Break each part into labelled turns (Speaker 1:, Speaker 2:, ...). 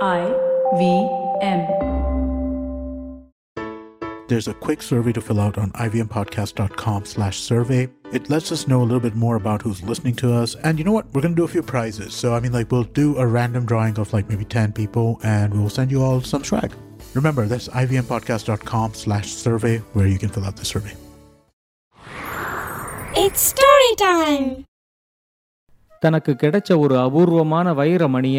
Speaker 1: I V M.
Speaker 2: There's a quick survey to fill out on ivmpodcast.com slash survey. It lets us know a little bit more about who's listening to us. And you know what? We're going to do a few prizes. So, I mean, like, we'll do a random drawing of like maybe 10 people and we'll send you all some swag. Remember, that's ivmpodcast.com slash survey where you can fill out the survey.
Speaker 3: It's story time.
Speaker 4: தனக்கு கிடைச்ச ஒரு அபூர்வமான வைர மணிய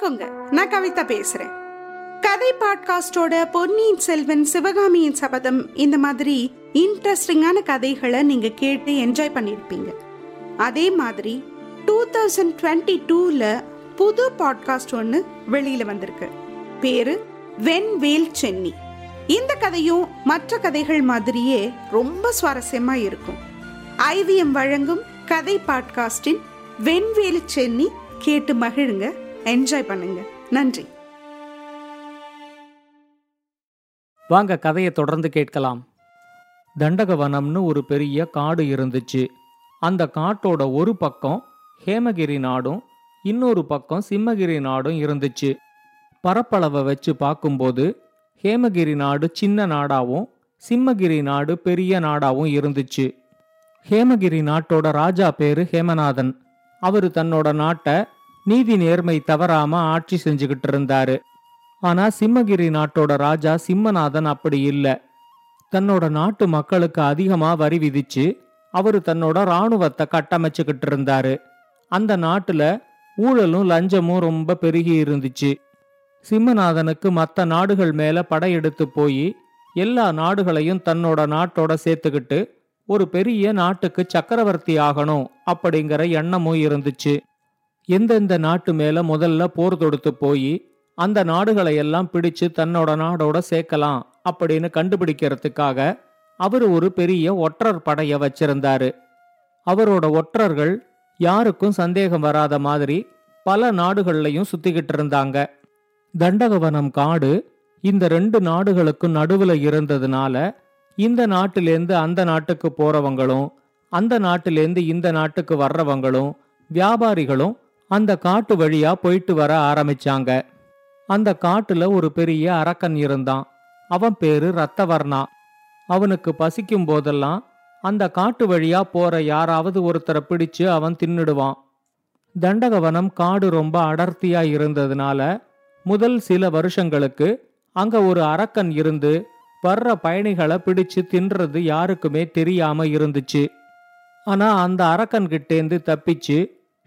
Speaker 5: வணக்கங்க. நான் கவிதா பேசுறேன். கதை பாட்காஸ்டோட பொன்னியின் செல்வன் சிவகாமியின் சபதம் இந்த மாதிரி இன்ட்ரெஸ்டிங்கான கதைகளை நீங்க கேட்டு என்ஜாய் பண்ணியிருப்பீங்க அதே மாதிரி டூ தௌசண்ட் டுவெண்ட்டி டூல புது பாட்காஸ்ட் ஒன்று வெளியில வந்திருக்கு. பேரு வெண்வேல் சென்னி. இந்த கதையும் மற்ற கதைகள் மாதிரியே ரொம்ப சுவாரஸ்யமா இருக்கும். ஐவிஎம் வழங்கும் கதை பாட்காஸ்டின் வெண்வேலு சென்னி கேட்டு மகிழுங்க. என்ஜாய் பண்ணுங்க. நன்றி.
Speaker 4: வாங்க கதையை தொடர்ந்து கேட்கலாம். தண்டகவனம்னு ஒரு பெரிய காடு இருந்துச்சு. அந்த காட்டோட ஒரு பக்கம் ஹேமகிரி நாடும் இன்னொரு பக்கம் சிம்மகிரி நாடும் இருந்துச்சு. பரப்பளவை வச்சு பார்க்கும்போது ஹேமகிரி நாடு சின்ன நாடாவும் சிம்மகிரி நாடு பெரிய நாடாவும் இருந்துச்சு. ஹேமகிரி நாட்டோட ராஜா பேரு ஹேமநாதன். அவர் தன்னோட நாட்டை நீதி நேர்மை தவறாம ஆட்சி செஞ்சுகிட்டு இருந்தாரு. ஆனா சிம்மகிரி நாட்டோட ராஜா சிம்மநாதன் அப்படி இல்ல. தன்னோட நாட்டு மக்களுக்கு அதிகமா வரி விதிச்சு அவரு தன்னோட ராணுவத்தை கட்டமைச்சுக்கிட்டு இருந்தாரு. அந்த நாட்டுல ஊழலும் லஞ்சமும் ரொம்ப பெருகி இருந்துச்சு. சிம்மநாதனுக்கு மற்ற நாடுகள் மேல படையெடுத்து போய் எல்லா நாடுகளையும் தன்னோட நாட்டோட சேர்த்துக்கிட்டு ஒரு பெரிய நாட்டுக்கு சக்கரவர்த்தி ஆகணும் அப்படிங்கிற எண்ணமும் இருந்துச்சு. எந்தெந்த நாட்டு மேல முதல்ல போர் தொடுத்து போய் அந்த நாடுகளை எல்லாம் பிடிச்சு தன்னோட நாடோட சேர்க்கலாம் அப்படின்னு கண்டுபிடிக்கிறதுக்காக அவர் ஒரு பெரிய ஒற்றர் படைய வச்சிருந்தாரு. அவரோட ஒற்றர்கள் யாருக்கும் சந்தேகம் வராத மாதிரி பல நாடுகள்லையும் சுத்திக்கிட்டு இருந்தாங்க. தண்டகவனம் காடு இந்த ரெண்டு நாடுகளுக்கும் நடுவுல இருந்ததுனால இந்த நாட்டிலேருந்து அந்த நாட்டுக்கு போறவங்களும் அந்த நாட்டிலேருந்து இந்த நாட்டுக்கு வர்றவங்களும் வியாபாரிகளும் அந்த காட்டு வழியா போயிட்டு வர ஆரம்பிச்சாங்க. அந்த காட்டுல ஒரு பெரிய அரக்கன் இருந்தான். அவன் பேரு ரத்தவர்ணா அவனுக்கு பசிக்கும் போதெல்லாம் அந்த காட்டு வழியா போற யாராவது ஒருத்தரை பிடிச்சு அவன் தின்னுடுவான். தண்டகவனம் காடு ரொம்ப அடர்த்தியா இருந்ததுனால முதல் சில வருஷங்களுக்கு அங்க ஒரு அரக்கன் இருந்து வர்ற பயணிகளை பிடிச்சு தின்றது யாருக்குமே தெரியாம இருந்துச்சு. ஆனா அந்த அரக்கன் கிட்டேந்து தப்பிச்சு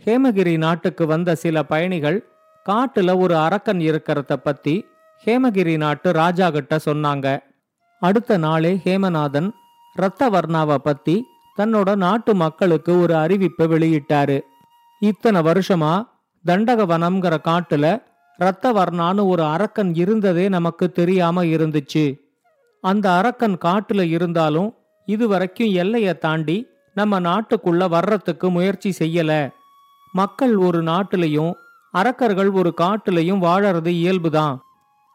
Speaker 4: ஹேமகிரி நாட்டுக்கு வந்த சில பயணிகள் காட்டுல ஒரு அரக்கன் இருக்கிறத பத்தி ஹேமகிரி நாட்டு ராஜா கிட்ட சொன்னாங்க. அடுத்த நாளே ஹேமநாதன் ரத்தவர்ணாவை பத்தி தன்னோட நாட்டு மக்களுக்கு ஒரு அறிவிப்பை வெளியிட்டாரு. இத்தனை வருஷமா தண்டகவனம்ங்கிற காட்டுல ரத்தவர்ணான்னு ஒரு அரக்கன் இருந்ததே நமக்கு தெரியாம இருந்துச்சு. அந்த அரக்கன் காட்டுல இருந்தாலும் இதுவரைக்கும் எல்லையை தாண்டி நம்ம நாட்டுக்குள்ள வர்றதுக்கு முயற்சி செய்யல. மக்கள் ஒரு நாட்டிலையும் அரக்கர்கள் ஒரு காட்டுலையும் வாழறது இயல்புதான்.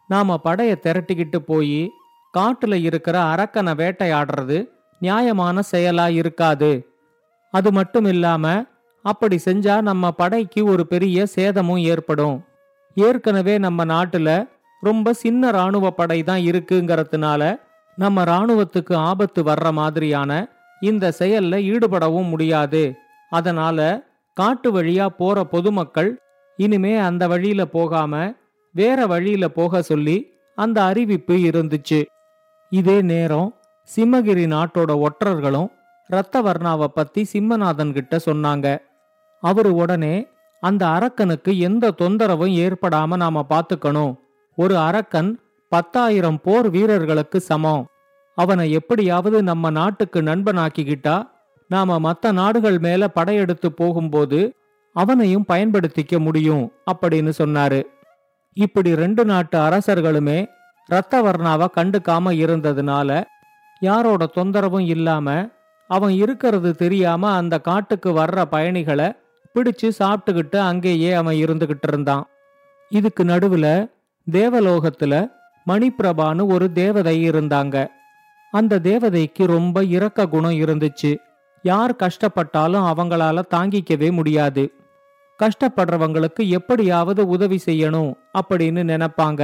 Speaker 4: நாம படைய திரட்டிக்கிட்டு போய் காட்டுல இருக்கிற அரக்கனை வேட்டையாடுறது நியாயமான செயலா இருக்காது. அது மட்டும் இல்லாம அப்படி செஞ்சா நம்ம படைக்கு ஒரு பெரிய சேதமும் ஏற்படும். ஏற்கனவே நம்ம நாட்டுல ரொம்ப சின்ன ராணுவ படை தான் இருக்குங்கிறதுனால நம்ம ராணுவத்துக்கு ஆபத்து வர்ற மாதிரியான இந்த செயல்ல ஈடுபடவும் முடியாது. அதனால காட்டு வழியா போற பொதுமக்கள் இனிமே அந்த வழியில போகாம வேற வழியில போக சொல்லி அந்த அறிவிப்பு இருந்துச்சு. இதே நேரம் சிம்மகிரி நாட்டோட ஒற்றர்களும் ரத்தவர்ணாவை பத்தி சிம்மநாதன் கிட்ட சொன்னாங்க. அவரு உடனே அந்த அரக்கனுக்கு எந்த தொந்தரவும் ஏற்படாம நாம பாத்துக்கணும். ஒரு அரக்கன் பத்தாயிரம் போர் வீரர்களுக்கு சமம். அவனை எப்படியாவது நம்ம நாட்டுக்கு நண்பனாக்கிக்கிட்டா நாம மற்ற நாடுகள் மேல படையெடுத்து போகும்போது அவனையும் பயன்படுத்திக்க முடியும் அப்படின்னு சொன்னாரு. இப்படி ரெண்டு நாட்டு அரசர்களுமே ரத்தவர்ணாவை கண்டுக்காம இருந்ததுனால யாரோட தொந்தரவும் இல்லாம அவன் இருக்கிறது தெரியாம அந்த காட்டுக்கு வர்ற பயணிகளை பிடிச்சு சாப்பிட்டுக்கிட்டு அங்கேயே அவன் இருந்துகிட்டு இருந்தான். இதுக்கு நடுவுல தேவலோகத்துல மணிப்பிரபான்னு ஒரு தேவதை இருந்தாங்க. அந்த தேவதைக்கு ரொம்ப இரக்க குணம் இருந்துச்சு. யார் கஷ்டப்பட்டாலும் அவங்களால தாங்கிக்கவே முடியாது. கஷ்டப்படுறவங்களுக்கு எப்படியாவது உதவி செய்யணும் அப்படின்னு நினைப்பாங்க.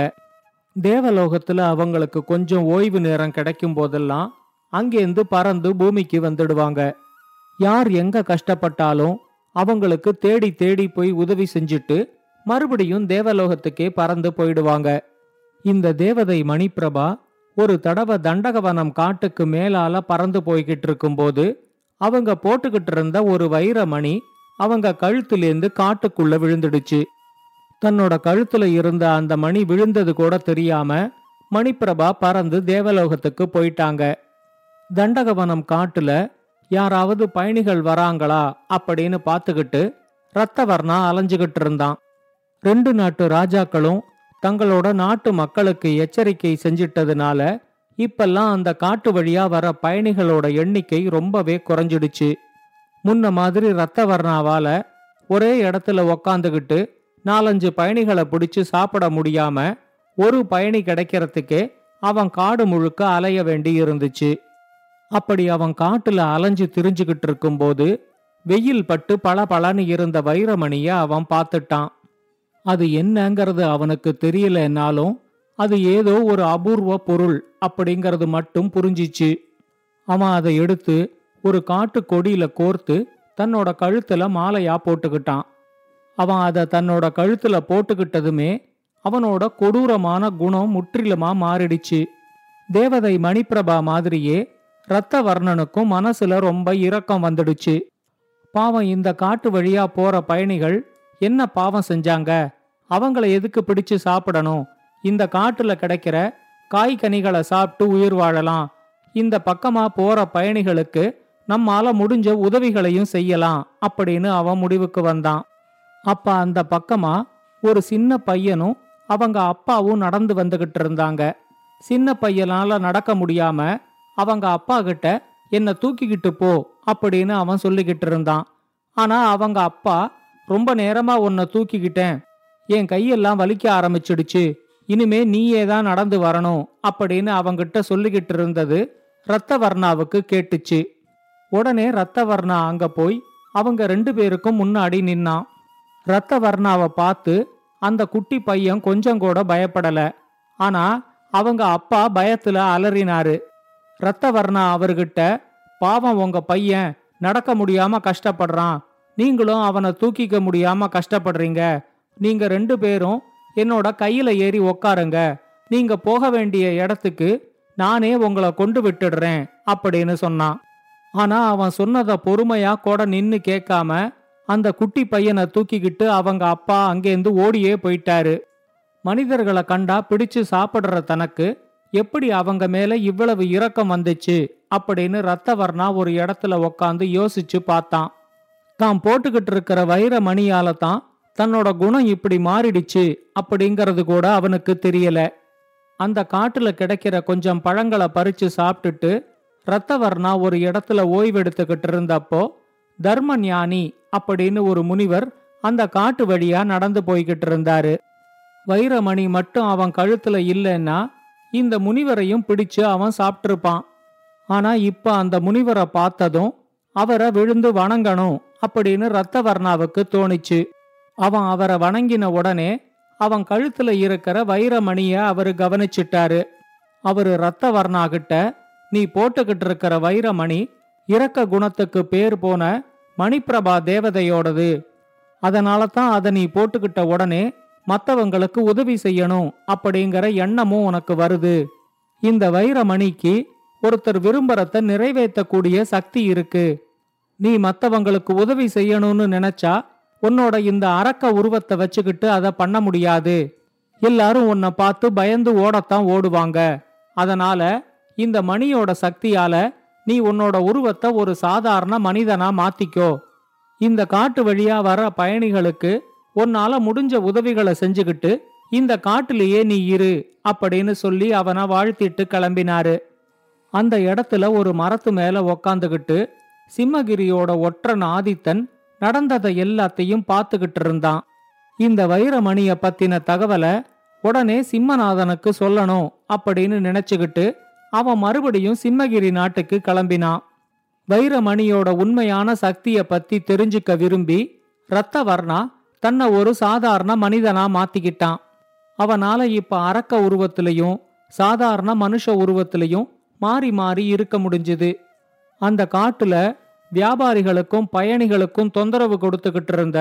Speaker 4: தேவலோகத்துல அவங்களுக்கு கொஞ்சம் ஓய்வு நேரம் கிடைக்கும் போதெல்லாம் அங்கேருந்து பறந்து பூமிக்கு வந்துடுவாங்க. யார் எங்க கஷ்டப்பட்டாலும் அவங்களுக்கு தேடி தேடி போய் உதவி செஞ்சுட்டு மறுபடியும் தேவலோகத்துக்கே பறந்து போயிடுவாங்க. இந்த தேவதை மணிப்பிரபா ஒரு தடவை தண்டகவனம் காட்டுக்கு மேலால பறந்து போய்கிட்டு இருக்கும்போது அவங்க போட்டுக்கிட்டு இருந்த ஒரு வைரமணி அவங்க கழுத்திலேந்து காட்டுக்குள்ள விழுந்துடுச்சு. தன்னோட கழுத்துல இருந்த அந்த மணி விழுந்தது கூட தெரியாம மணிப்பிரபா பறந்து தேவலோகத்துக்கு போயிட்டாங்க. தண்டகவனம் காட்டுல யாராவது பயணிகள் வராங்களா அப்படின்னு பார்த்துக்கிட்டு ரத்தவர்ணா அலைஞ்சுகிட்டு இருந்தான். ரெண்டு நாட்டு ராஜாக்களும் தங்களோட நாட்டு மக்களுக்கு எச்சரிக்கை செஞ்சிட்டதுனால இப்பெல்லாம் அந்த காட்டு வழியா வர பயணிகளோட எண்ணிக்கை ரொம்பவே குறைஞ்சிடுச்சு. முன்ன மாதிரி ரத்தவர்ணாவால ஒரே இடத்துல உக்காந்துகிட்டு நாலஞ்சு பயணிகளை பிடிச்சு சாப்பிட முடியாம ஒரு பயணி கிடைக்கிறதுக்கே அவன் காடு முழுக்க அலைய வேண்டி இருந்துச்சு. அப்படி அவன் காட்டுல அலைஞ்சு திரிஞ்சுகிட்டு இருக்கும்போது வெயில் பட்டு பளபளன்னு இருந்த வைரமணிய அவன் பார்த்துட்டான். அது என்னங்கிறது அவனுக்கு தெரியலன்னாலும் அது ஏதோ ஒரு அபூர்வ பொருள் அப்படிங்கிறது மட்டும் புரிஞ்சிச்சு. அவன் அதை எடுத்து ஒரு காட்டு கொடியில கோர்த்து தன்னோட கழுத்துல மாலையா போட்டுக்கிட்டான். அவன் அதை தன்னோட கழுத்துல போட்டுக்கிட்டதுமே அவனோட கொடூரமான குணம் முற்றிலுமா மாறிடுச்சு. தேவதை மணிப்பிரபா மாதிரியே ரத்தவர்ணனுக்கும் மனசுல ரொம்ப இரக்கம் வந்துடுச்சு. பாவம் இந்த காட்டு வழியா போற பயணிகள் என்ன பாவம் செஞ்சாங்க? அவங்கள எதுக்கு பிடிச்சு சாப்பிடணும்? இந்த காட்டுல கிடைக்கிற காய்கனிகளை சாப்பிட்டு உயிர் வாழலாம். இந்த பக்கமா போற பயணிகளுக்கு நம்மால முடிஞ்ச உதவிகளையும் செய்யலாம் அப்படின்னு அவன் முடிவுக்கு வந்தான். அப்ப அந்த பக்கமா ஒரு சின்ன பையனும் அவங்க அப்பாவும் நடந்து வந்துகிட்டு இருந்தாங்க. சின்ன பையனால நடக்க முடியாம அவங்க அப்பா கிட்ட என்ன தூக்கிக்கிட்டு போ அப்படின்னு அவன் சொல்லிக்கிட்டு இருந்தான். ஆனா அவங்க அப்பா ரொம்ப நேரமா உன்னை தூக்கிக்கிட்டேன். என் கையெல்லாம் வலிக்க ஆரம்பிச்சிடுச்சு. இனிமே நீயே தான் நடந்து வரணும் அப்படின்னு அவங்கிட்ட சொல்லிக்கிட்டு இருந்தது ரத்தவர்ணாவுக்கு கேட்டுச்சு. உடனே ரத்தவர்ணா அங்க போய் அவங்க ரெண்டு பேருக்கும் முன்னாடி நின்னான் ரத்தவர்ணாவை பார்த்து அந்த குட்டி பையன் கொஞ்சம் கூட பயப்படல. ஆனா அவங்க அப்பா பயத்துல அலறினாரு. ரத்தவர்ணா அவர்கிட்ட பாவம் உங்க பையன் நடக்க முடியாம கஷ்டப்படுறான். நீங்களும் அவனை தூக்கிக்க முடியாம கஷ்டப்படுறீங்க. நீங்க ரெண்டு பேரும் என்னோட கையில ஏறி உக்காருங்க. நீங்க போக வேண்டிய இடத்துக்கு நானே உங்களை கொண்டு விட்டுடுறேன் அப்படின்னு சொன்னான். ஆனா அவன் சொன்னத பொறுமையா கூட நின்னு கேட்காம அந்த குட்டி பையனை தூக்கிக்கிட்டு அவங்க அப்பா அங்கேருந்து ஓடியே போயிட்டாரு. மனிதர்களை கண்டா பிடிச்சு சாப்பிடுற தனக்கு எப்படி அவங்க மேல இவ்வளவு இரக்கம் வந்துச்சு? அப்படின்னு ரத்தவர்ணா ஒரு இடத்துல உக்காந்து யோசிச்சு பார்த்தான். தான் போட்டுக்கிட்டு இருக்கிற வைர மணியால தான் தன்னோட குணம் இப்படி மாறிடுச்சு அப்படிங்கிறது கூட அவனுக்கு தெரியல. அந்த காட்டுல கிடைக்கிற கொஞ்சம் பழங்களை பறிச்சு சாப்பிட்டுட்டு ரத்தவர்ணா ஒரு இடத்துல ஓய்வெடுத்துக்கிட்டு இருந்தப்போ தர்ம ஞானி அப்படின்னு ஒரு முனிவர் அந்த காட்டு வழியா நடந்து போய்கிட்டு இருந்தாரு. வைரமணி மட்டும் அவன் கழுத்துல இல்லைன்னா இந்த முனிவரையும் பிடிச்சு அவன் சாப்பிட்டிருப்பான். ஆனா இப்ப அந்த முனிவரை பார்த்ததும் அவரை விழுந்து வணங்கணும் அப்படின்னு ரத்தவர்ணாவுக்கு தோணிச்சு. அவன் அவரை வணங்கின உடனே அவன் கழுத்துல இருக்கிற வைரமணிய அவரு கவனிச்சிட்டாரு. அவரு ரத்தவர்ணா கிட்ட நீ போட்டுக்கிட்டு இருக்கிற வைரமணி இரக்க குணத்துக்கு பேர் போன மணிப்பிரபா தேவதையோடது. அதனால தான் அதை நீ போட்டுக்கிட்ட உடனே மற்றவங்களுக்கு உதவி செய்யணும் அப்படிங்கிற எண்ணமும் உனக்கு வருது. இந்த வைரமணிக்கு ஒருத்தர் விரும்புறத நிறைவேற்றக்கூடிய சக்தி இருக்கு. நீ மற்றவங்களுக்கு உதவி செய்யணும்னு நினைச்சா உன்னோட இந்த அரக்க உருவத்தை வச்சுக்கிட்டு அதை பண்ண முடியாது. எல்லாரும் உன்னை பார்த்து பயந்து ஓடத்தான் ஓடுவாங்க. அதனால இந்த மணியோட சக்தியால நீ உன்னோட உருவத்தை ஒரு சாதாரண மனிதனா மாத்திக்கோ. இந்த காட்டு வழியா வர பயணிகளுக்கு உன்னால முடிஞ்ச உதவிகளை செஞ்சுக்கிட்டு இந்த காட்டிலேயே நீ இரு அப்படின்னு சொல்லி அவனை வாழ்த்திட்டு கிளம்பினாரு. அந்த இடத்துல ஒரு மரத்து மேல உக்காந்துகிட்டு சிம்மகிரியோட ஒற்றன் ஆதித்தன் நடந்ததை எல்லாத்தையும் பார்த்துக்கிட்டு இருந்தான் இந்த வைரமணிய பத்தின தகவலை உடனே சிம்மநாதனுக்கு சொல்லணும் அப்படின்னு நினைச்சுக்கிட்டு அவன் மறுபடியும் சிம்மகிரி நாட்டுக்கு கிளம்பினான். வைரமணியோட உண்மையான சக்திய பத்தி தெரிஞ்சுக்க விரும்பி ரத்தவர்ணா தன்னை ஒரு சாதாரண மனிதனா மாத்திக்கிட்டான். அவனால இப்ப அரக்க உருவத்திலையும் சாதாரண மனுஷ உருவத்திலையும் மாறி மாறி இருக்க முடிஞ்சுது. அந்த காட்டுல வியாபாரிகளுக்கும் பயணிகளுக்கும் தொந்தரவு கொடுத்துக்கிட்டு இருந்த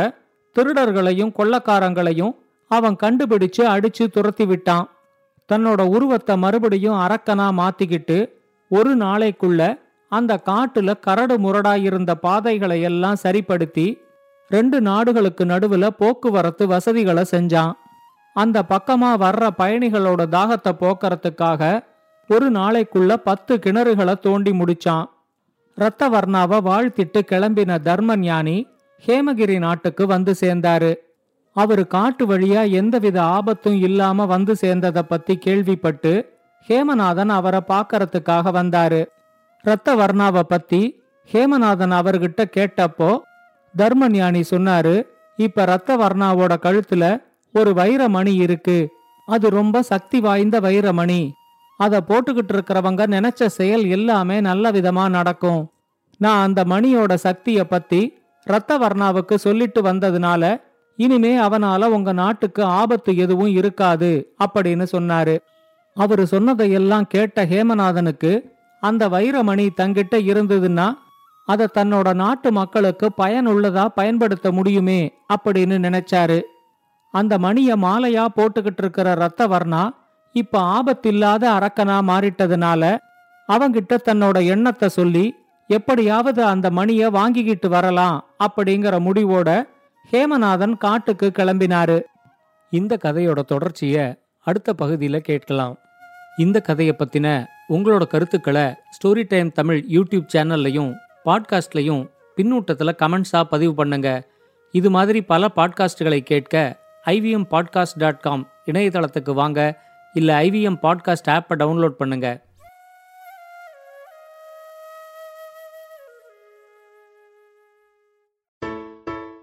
Speaker 4: திருடர்களையும் கொள்ளக்காரங்களையும் அவன் கண்டுபிடிச்சு அடிச்சு துரத்தி விட்டான். தன்னோட உருவத்தை மறுபடியும் அரக்கனா மாத்திக்கிட்டு ஒரு நாளைக்குள்ள அந்த காட்டுல கரடு முரடாயிருந்த பாதைகளை எல்லாம் சரிப்படுத்தி ரெண்டு நாடுகளுக்கு நடுவுல போக்குவரத்து வசதிகளை செஞ்சான். அந்த பக்கமா வர்ற பயணிகளோட தாகத்தை போக்குறதுக்காக ஒரு நாளைக்குள்ள பத்து கிணறுகளை தோண்டி முடிச்சான். ரத்தவர்ணாவை வாழ்த்திட்டு கிளம்பின தர்ம ஞானி ஹேமகிரி நாட்டுக்கு வந்து சேர்ந்தாரு. அவரு காட்டு வழியா எந்தவித ஆபத்தும் இல்லாம வந்து சேர்ந்தத பத்தி கேள்விப்பட்டு ஹேமநாதன் அவரை பார்க்கறதுக்காக வந்தாரு. ரத்தவர்ணாவை பத்தி ஹேமநாதன் அவர்கிட்ட கேட்டப்போ தர்மஞானி சொன்னாரு இப்ப ரத்தவர்ணாவோட கழுத்துல ஒரு வைரமணி இருக்கு. அது ரொம்ப சக்தி வாய்ந்த வைரமணி. அதை போட்டுக்கிட்டு இருக்கிறவங்க நினைச்ச செயல் எல்லாமே நல்ல விதமா நடக்கும். நான் அந்த மணியோட சக்திய பத்தி ரத்தவர்ணாவுக்கு சொல்லிட்டு வந்ததுனால இனிமே அவனால உங்க நாட்டுக்கு ஆபத்து எதுவும் இருக்காது அப்படின்னு சொன்னாரு. அவரு சொன்னதையெல்லாம் கேட்ட ஹேமநாதனுக்கு அந்த வைரமணி தங்கிட்ட இருந்ததுன்னா அதை தன்னோட நாட்டு மக்களுக்கு பயனுள்ளதா பயன்படுத்த முடியுமே அப்படின்னு நினைச்சாரு. அந்த மணிய மாலையா போட்டுக்கிட்டு இருக்கிற ரத்தவர்ணா இப்ப ஆபத்தில்லாத அரக்கனா மாறிட்டதுனால அவங்கிட்ட தன்னோட எண்ணத்தை சொல்லி எப்படியாவது அந்த மணிய வாங்கிக்கிட்டு வரலாம் அப்படிங்கிற முடிவோட ஹேமநாதன் காட்டுக்கு கிளம்பினாரு. இந்த கதையோட தொடர்ச்சிய அடுத்த பகுதியில் கேட்கலாம். இந்த கதையை பத்தின உங்களோட கருத்துக்களை ஸ்டோரி டைம் தமிழ் யூடியூப் சேனல்லையும் பாட்காஸ்ட்லையும் பின்னூட்டத்தில் கமெண்ட்ஸாக பதிவு பண்ணுங்க. இது மாதிரி பல பாட்காஸ்டுகளை கேட்க ஐவிஎம் பாட்காஸ்ட் டாட் காம் இணையதளத்துக்கு வாங்க. இல்லை ஐவிஎம் பாட்காஸ்ட் ஆப்பை டவுன்லோட் பண்ணுங்க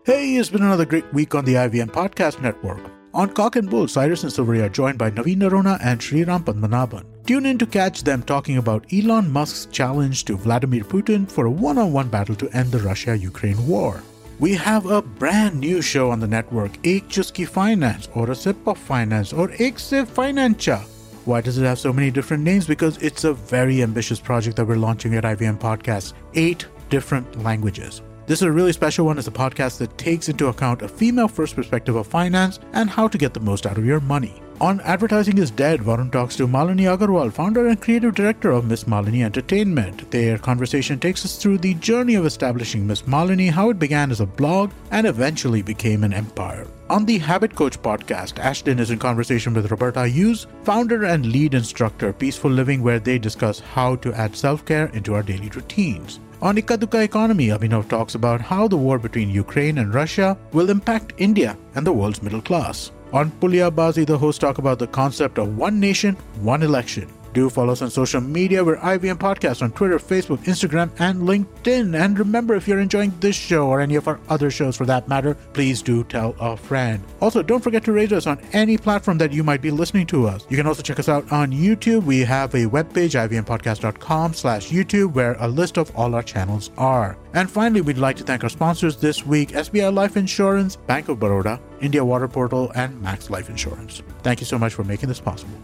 Speaker 2: Hey, it's been another great week on the IVM Podcast Network. On Cock and Bull, Cyrus and Silvery are joined by Naveen Narona and Sriram Padmanabhan. Tune in to catch them talking about Elon Musk's challenge to Vladimir Putin for a one on one battle to end the Russia Ukraine war. We have a brand new show on the network, Ek Finance, or a Sip of Finance, or Ek Financha. Why does it have so many different names? Because it's a very ambitious project that we're launching at IVM Podcasts, eight different languages. This is a really special one. It's a podcast that takes into account a female first perspective of finance and how to get the most out of your money. On Advertising is Dead, Varun talks to Malini Agarwal, founder and creative director of Miss Malini Entertainment. Their conversation takes us through the journey of establishing Miss Malini, how it began as a blog and eventually became an empire. On the Habit Coach podcast, Ashton is in conversation with Roberta Hughes, founder and lead instructor, Peaceful Living, where they discuss how to add self care into our daily routines. On Ikaduka Economy, Abhinav talks about how the war between Ukraine and Russia will impact India and the world's middle class. On Pulia the hosts talk about the concept of one nation, one election. Do follow us on social media. We're IVM Podcast on Twitter, Facebook, Instagram, and LinkedIn. And remember, if you're enjoying this show or any of our other shows for that matter, please do tell a friend. Also, don't forget to rate us on any platform that you might be listening to us. You can also check us out on YouTube. We have a webpage, ivmpodcast.com slash YouTube, where a list of all our channels are. And finally, we'd like to thank our sponsors this week, SBI Life Insurance, Bank of Baroda, India Water Portal, and Max Life Insurance. Thank you so much for making this possible.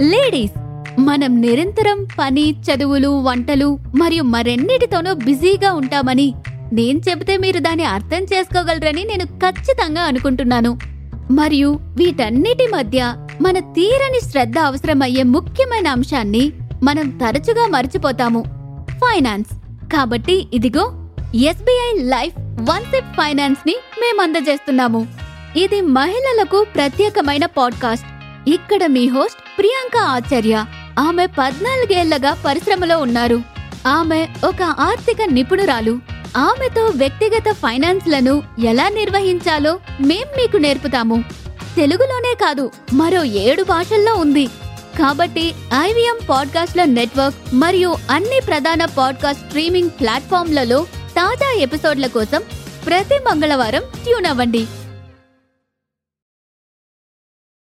Speaker 3: Ladies మనం నిరంతరం పని చదువులు వంటలు మరియు మరెన్నిటితోనూ బిజీగా ఉంటామని నేను చెబితే మీరు దాన్ని అర్థం చేసుకోగలరని నేను ఖచ్చితంగా అనుకుంటున్నాను. మరియు వీటన్నిటి మధ్య మన తీరని శ్రద్ధ అవసరమయ్యే ముఖ్యమైన అంశాన్ని మనం తరచుగా మర్చిపోతాము. ఫైనాన్స్. కాబట్టి ఇదిగో ఎస్బీఐ లైఫ్ వన్ సిప్ ఫైనాన్స్ని మేము అందజేస్తున్నాము. ఇది మహిళలకు ప్రత్యేకమైన పాడ్కాస్ట్. ఇక్కడ మీ హోస్ట్ ప్రియాంక ఆచార్య. ఆమె పద్నాలుగేళ్ళగా పరిశ్రమలో ఉన్నారు. ఆమె ఒక ఆర్థిక నిపుణురాలు. ఆమెతో వ్యక్తిగత ఫైనాన్స్లను ఎలా నిర్వహించాలో మేం మీకు నేర్పుతాము. తెలుగులోనే కాదు మరో ఏడు భాషల్లో ఉంది. కాబట్టి ఐవీఎం పాడ్కాస్ట్ల నెట్వర్క్ మరియు అన్ని ప్రధాన పాడ్కాస్ట్ స్ట్రీమింగ్ ప్లాట్ఫామ్లలో తాజా ఎపిసోడ్ల కోసం ప్రతి మంగళవారం ట్యూన్ అవ్వండి.